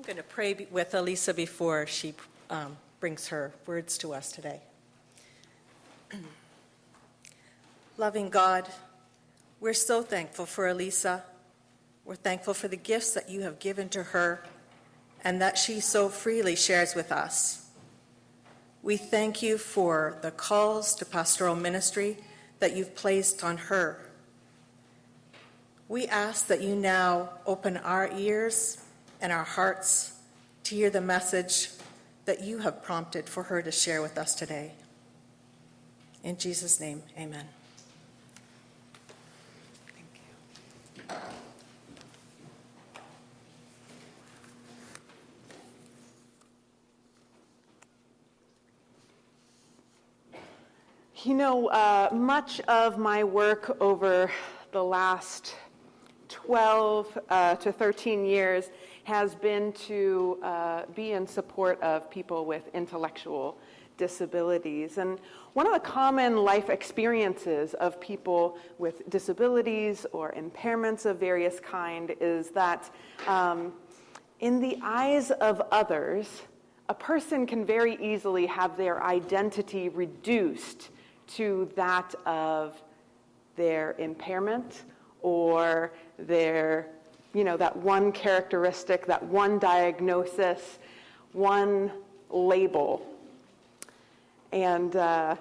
I'm going to pray with Elisa before she um, brings her words to us today. Loving God, we're so thankful for Elisa. We're thankful for the gifts that you have given to her and that she so freely shares with us. We thank you for the calls to pastoral ministry that you've placed on her. We ask that you now open our ears and our hearts to hear the message that you have prompted for her to share with us today. In Jesus' name, amen. You know, uh, much of my work over the last 12 uh, to 13 years has been to uh, be in support of people with intellectual disabilities. And one of the common life experiences of people with disabilities or impairments of various kind is that um, in the eyes of others, a person can very easily have their identity reduced to that of their impairment or their, you know, that one characteristic, that one diagnosis, one label. And uh,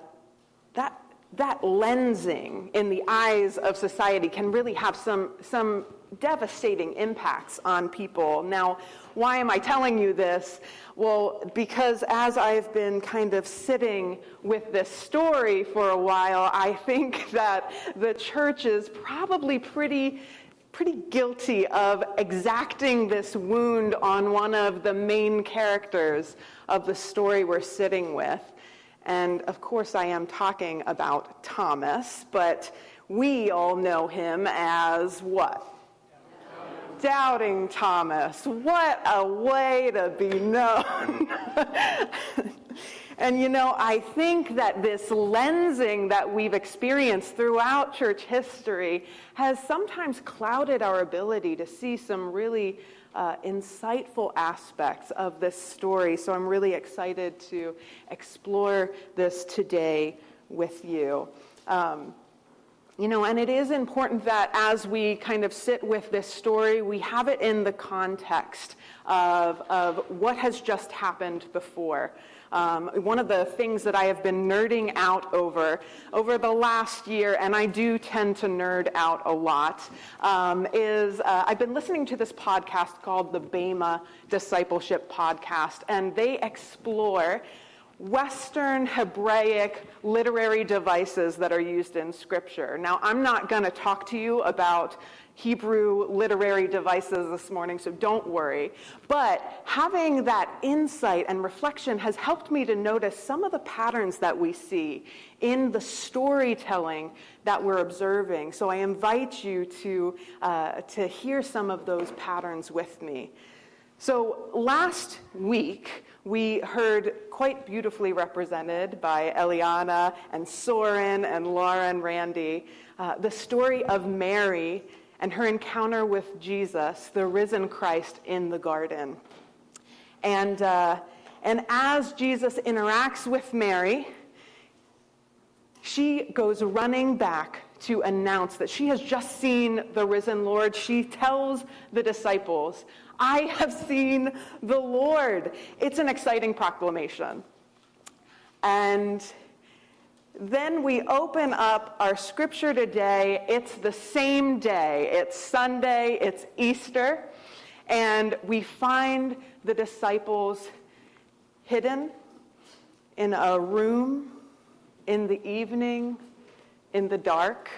that, that lensing in the eyes of society can really have some, some devastating impacts on people. Now, why am I telling you this? Well, because as I've been kind of sitting with this story for a while, I think that the church is probably pretty pretty guilty of exacting this wound on one of the main characters of the story we're sitting with. And of course, I am talking about Thomas, but we all know him as what? Doubting Thomas. What a way to be known. and you know, I think that this lensing that we've experienced throughout church history has sometimes clouded our ability to see some really uh, insightful aspects of this story. So I'm really excited to explore this today with you. Um, you know, and it is important that as we kind of sit with this story, we have it in the context of, of what has just happened before. Um, one of the things that I have been nerding out over over the last year, and I do tend to nerd out a lot, um, is uh, I've been listening to this podcast called the Bema Discipleship Podcast, and they explore Western Hebraic literary devices that are used in Scripture. Now, I'm not going to talk to you about Hebrew literary devices this morning, so don't worry. But having that insight and reflection has helped me to notice some of the patterns that we see in the storytelling that we're observing. So I invite you to, uh, to hear some of those patterns with me. So last week, we heard quite beautifully represented by Eliana and Soren and Laura and Randy uh, the story of Mary and her encounter with Jesus, the risen Christ, in the garden. And, uh, and as Jesus interacts with Mary, she goes running back to announce that she has just seen the risen Lord. She tells the disciples, I have seen the Lord. It's an exciting proclamation. And then we open up our scripture today. It's the same day. It's Sunday, it's Easter. And we find the disciples hidden in a room in the evening, in the dark,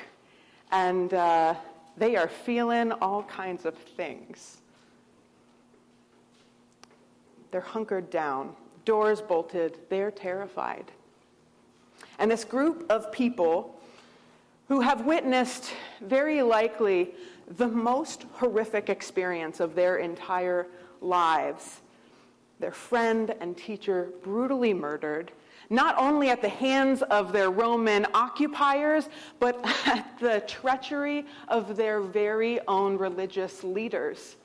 and uh, they are feeling all kinds of things. They're hunkered down, doors bolted, they're terrified. And this group of people who have witnessed very likely the most horrific experience of their entire lives their friend and teacher brutally murdered, not only at the hands of their Roman occupiers, but at the treachery of their very own religious leaders.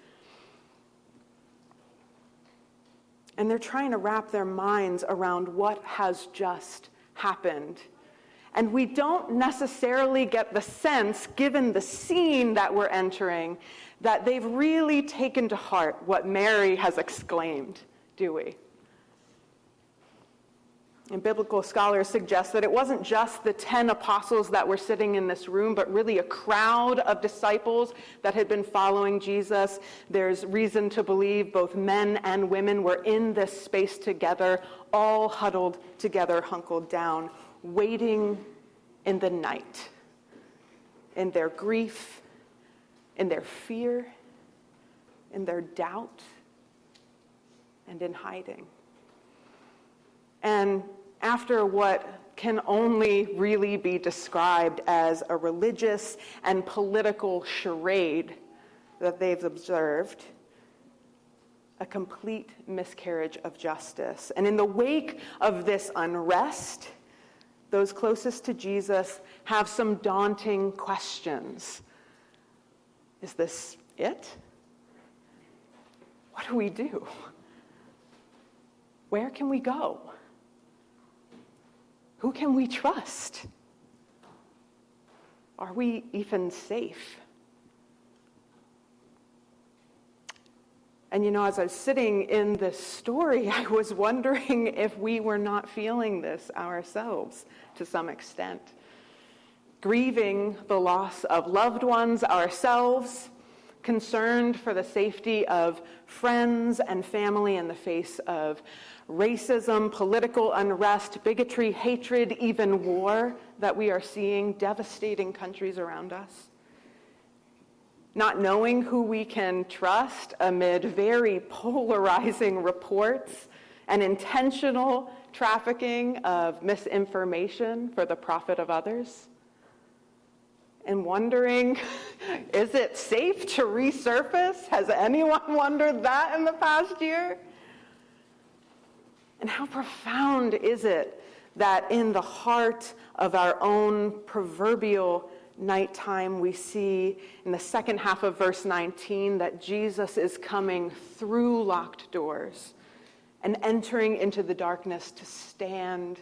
And they're trying to wrap their minds around what has just happened. And we don't necessarily get the sense, given the scene that we're entering, that they've really taken to heart what Mary has exclaimed, do we? And biblical scholars suggest that it wasn't just the 10 apostles that were sitting in this room, but really a crowd of disciples that had been following Jesus. There's reason to believe both men and women were in this space together, all huddled together, hunkled down, waiting in the night, in their grief, in their fear, in their doubt, and in hiding. And after what can only really be described as a religious and political charade that they've observed, a complete miscarriage of justice. And in the wake of this unrest, those closest to Jesus have some daunting questions. Is this it? What do we do? Where can we go? Who can we trust? Are we even safe? And you know, as I was sitting in this story, I was wondering if we were not feeling this ourselves to some extent. Grieving the loss of loved ones ourselves, concerned for the safety of friends and family in the face of racism, political unrest, bigotry, hatred, even war that we are seeing devastating countries around us. Not knowing who we can trust amid very polarizing reports and intentional trafficking of misinformation for the profit of others. And wondering, is it safe to resurface? Has anyone wondered that in the past year? And how profound is it that in the heart of our own proverbial nighttime, we see in the second half of verse 19 that Jesus is coming through locked doors and entering into the darkness to stand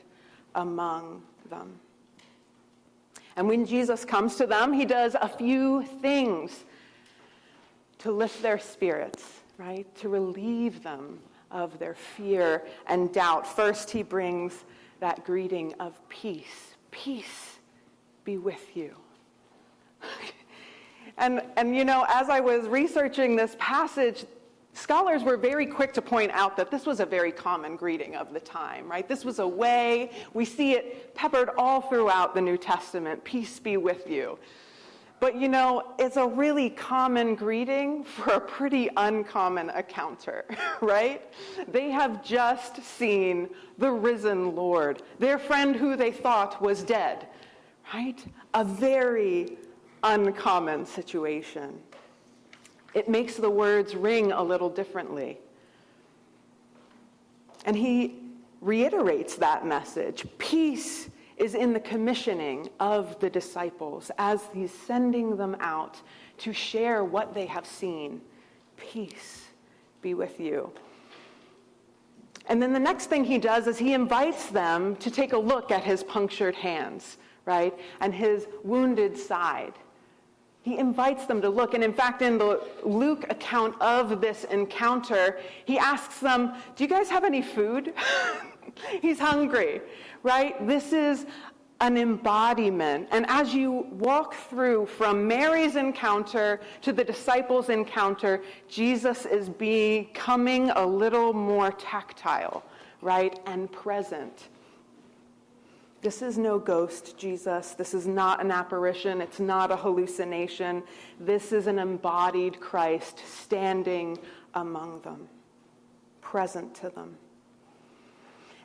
among them. And when Jesus comes to them, he does a few things to lift their spirits, right? To relieve them of their fear and doubt. First, he brings that greeting of peace. Peace be with you. and, and you know, as I was researching this passage, Scholars were very quick to point out that this was a very common greeting of the time, right? This was a way, we see it peppered all throughout the New Testament peace be with you. But you know, it's a really common greeting for a pretty uncommon encounter, right? They have just seen the risen Lord, their friend who they thought was dead, right? A very uncommon situation. It makes the words ring a little differently. And he reiterates that message. Peace is in the commissioning of the disciples as he's sending them out to share what they have seen. Peace be with you. And then the next thing he does is he invites them to take a look at his punctured hands, right? And his wounded side. He invites them to look. And in fact, in the Luke account of this encounter, he asks them, Do you guys have any food? He's hungry, right? This is an embodiment. And as you walk through from Mary's encounter to the disciples' encounter, Jesus is becoming a little more tactile, right? And present. This is no ghost, Jesus. This is not an apparition. It's not a hallucination. This is an embodied Christ standing among them, present to them.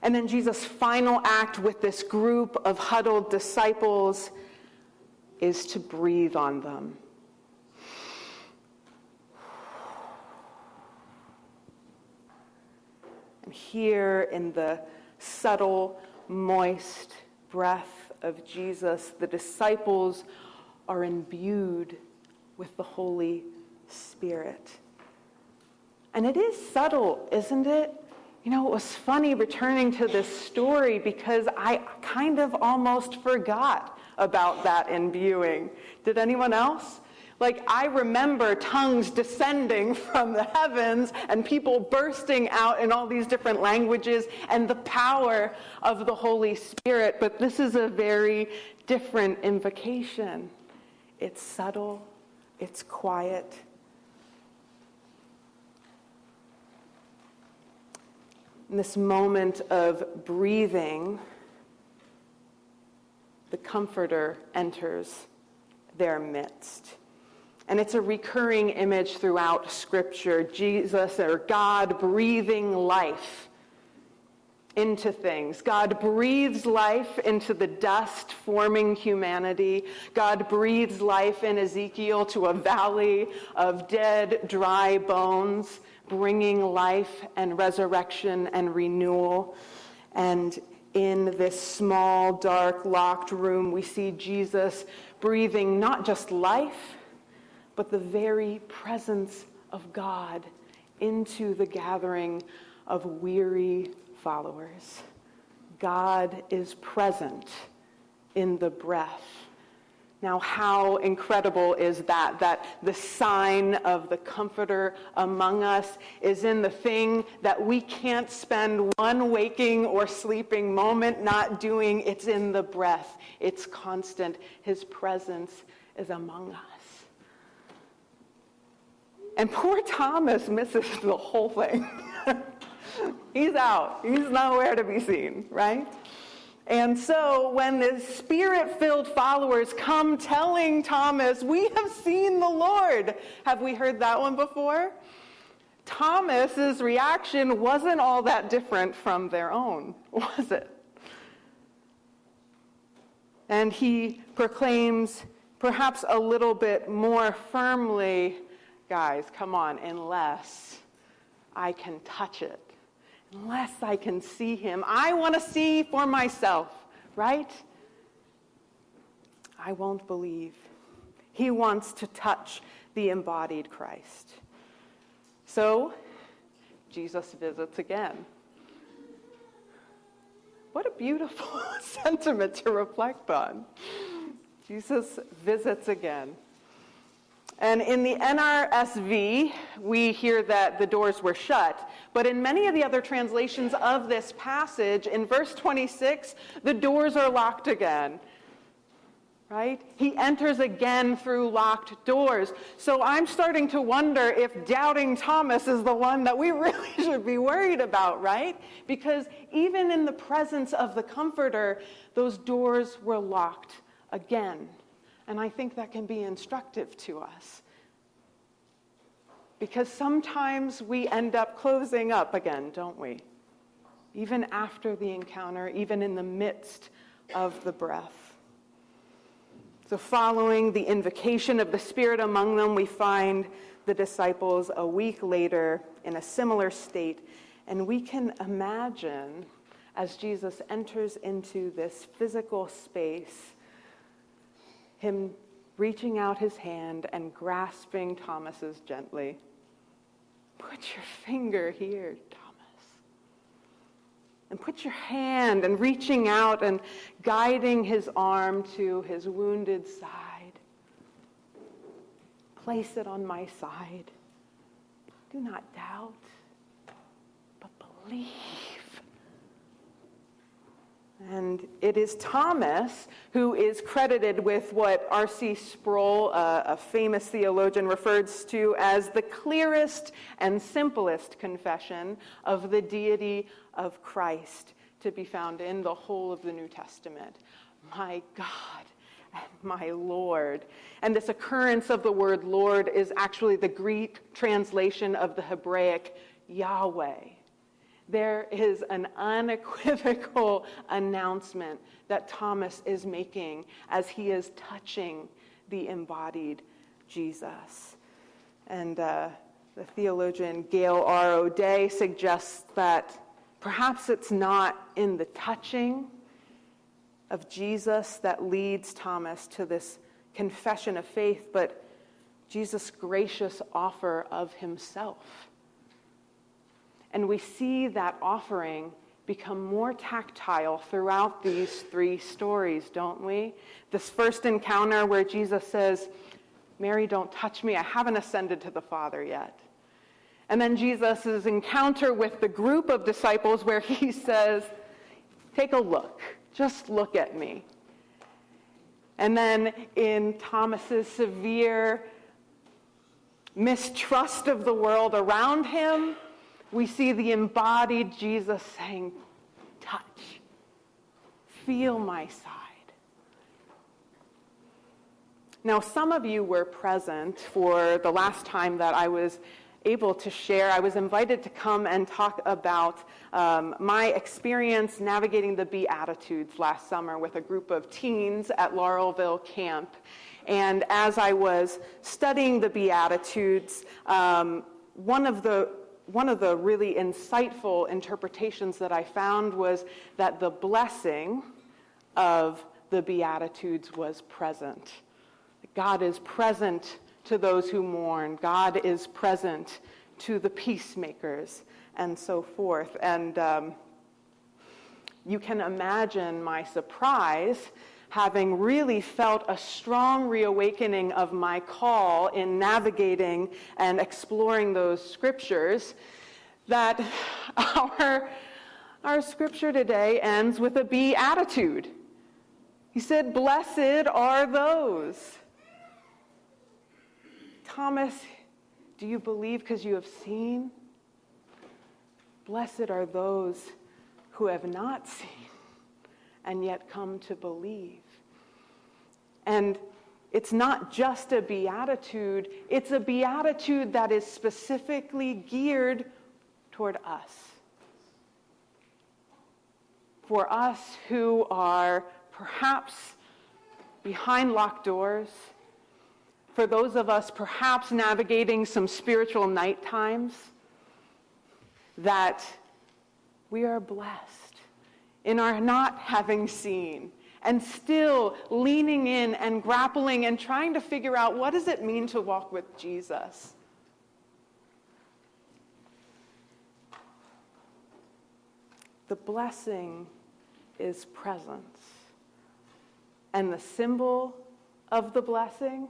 And then Jesus' final act with this group of huddled disciples is to breathe on them. And here in the subtle, moist breath of Jesus, the disciples are imbued with the Holy Spirit. And it is subtle, isn't it? You know, it was funny returning to this story because I kind of almost forgot about that imbuing. Did anyone else? Like, I remember tongues descending from the heavens and people bursting out in all these different languages and the power of the Holy Spirit. But this is a very different invocation. It's subtle, it's quiet. In this moment of breathing, the Comforter enters their midst. And it's a recurring image throughout Scripture Jesus or God breathing life into things. God breathes life into the dust forming humanity. God breathes life in Ezekiel to a valley of dead, dry bones, bringing life and resurrection and renewal. And in this small, dark, locked room, we see Jesus breathing not just life but the very presence of God into the gathering of weary followers. God is present in the breath. Now, how incredible is that? That the sign of the Comforter among us is in the thing that we can't spend one waking or sleeping moment not doing. It's in the breath, it's constant. His presence is among us. And poor Thomas misses the whole thing. He's out. He's nowhere to be seen, right? And so when the spirit filled followers come telling Thomas, We have seen the Lord, have we heard that one before? Thomas's reaction wasn't all that different from their own, was it? And he proclaims, perhaps a little bit more firmly, guys, come on, unless I can touch it, unless I can see him. I want to see for myself, right? I won't believe. He wants to touch the embodied Christ. So, Jesus visits again. What a beautiful sentiment to reflect on. Jesus visits again. And in the NRSV, we hear that the doors were shut. But in many of the other translations of this passage, in verse 26, the doors are locked again. Right? He enters again through locked doors. So I'm starting to wonder if doubting Thomas is the one that we really should be worried about, right? Because even in the presence of the Comforter, those doors were locked again. And I think that can be instructive to us. Because sometimes we end up closing up again, don't we? Even after the encounter, even in the midst of the breath. So, following the invocation of the Spirit among them, we find the disciples a week later in a similar state. And we can imagine as Jesus enters into this physical space him reaching out his hand and grasping Thomas's gently. Put your finger here, Thomas. And put your hand and reaching out and guiding his arm to his wounded side. Place it on my side. Do not doubt, but believe. And it is Thomas who is credited with what R.C. Sproul, uh, a famous theologian, refers to as the clearest and simplest confession of the deity of Christ to be found in the whole of the New Testament. My God and my Lord. And this occurrence of the word Lord is actually the Greek translation of the Hebraic Yahweh there is an unequivocal announcement that Thomas is making as he is touching the embodied Jesus. And uh, the theologian Gail R. O'Day suggests that perhaps it's not in the touching of Jesus that leads Thomas to this confession of faith, but Jesus' gracious offer of himself And we see that offering become more tactile throughout these three stories, don't we? This first encounter where Jesus says, Mary, don't touch me. I haven't ascended to the Father yet. And then Jesus' encounter with the group of disciples where he says, Take a look. Just look at me. And then in Thomas's severe mistrust of the world around him, we see the embodied Jesus saying, Touch, feel my side. Now, some of you were present for the last time that I was able to share. I was invited to come and talk about um, my experience navigating the Beatitudes last summer with a group of teens at Laurelville Camp. And as I was studying the Beatitudes, um, one of the one of the really insightful interpretations that I found was that the blessing of the Beatitudes was present. God is present to those who mourn, God is present to the peacemakers, and so forth. And um, you can imagine my surprise having really felt a strong reawakening of my call in navigating and exploring those scriptures, that our, our scripture today ends with a beatitude. He said, Blessed are those. Thomas, do you believe because you have seen? Blessed are those who have not seen and yet come to believe. And it's not just a beatitude, it's a beatitude that is specifically geared toward us. For us who are perhaps behind locked doors, for those of us perhaps navigating some spiritual night times, that we are blessed in our not having seen and still leaning in and grappling and trying to figure out what does it mean to walk with Jesus. The blessing is presence. And the symbol of the blessing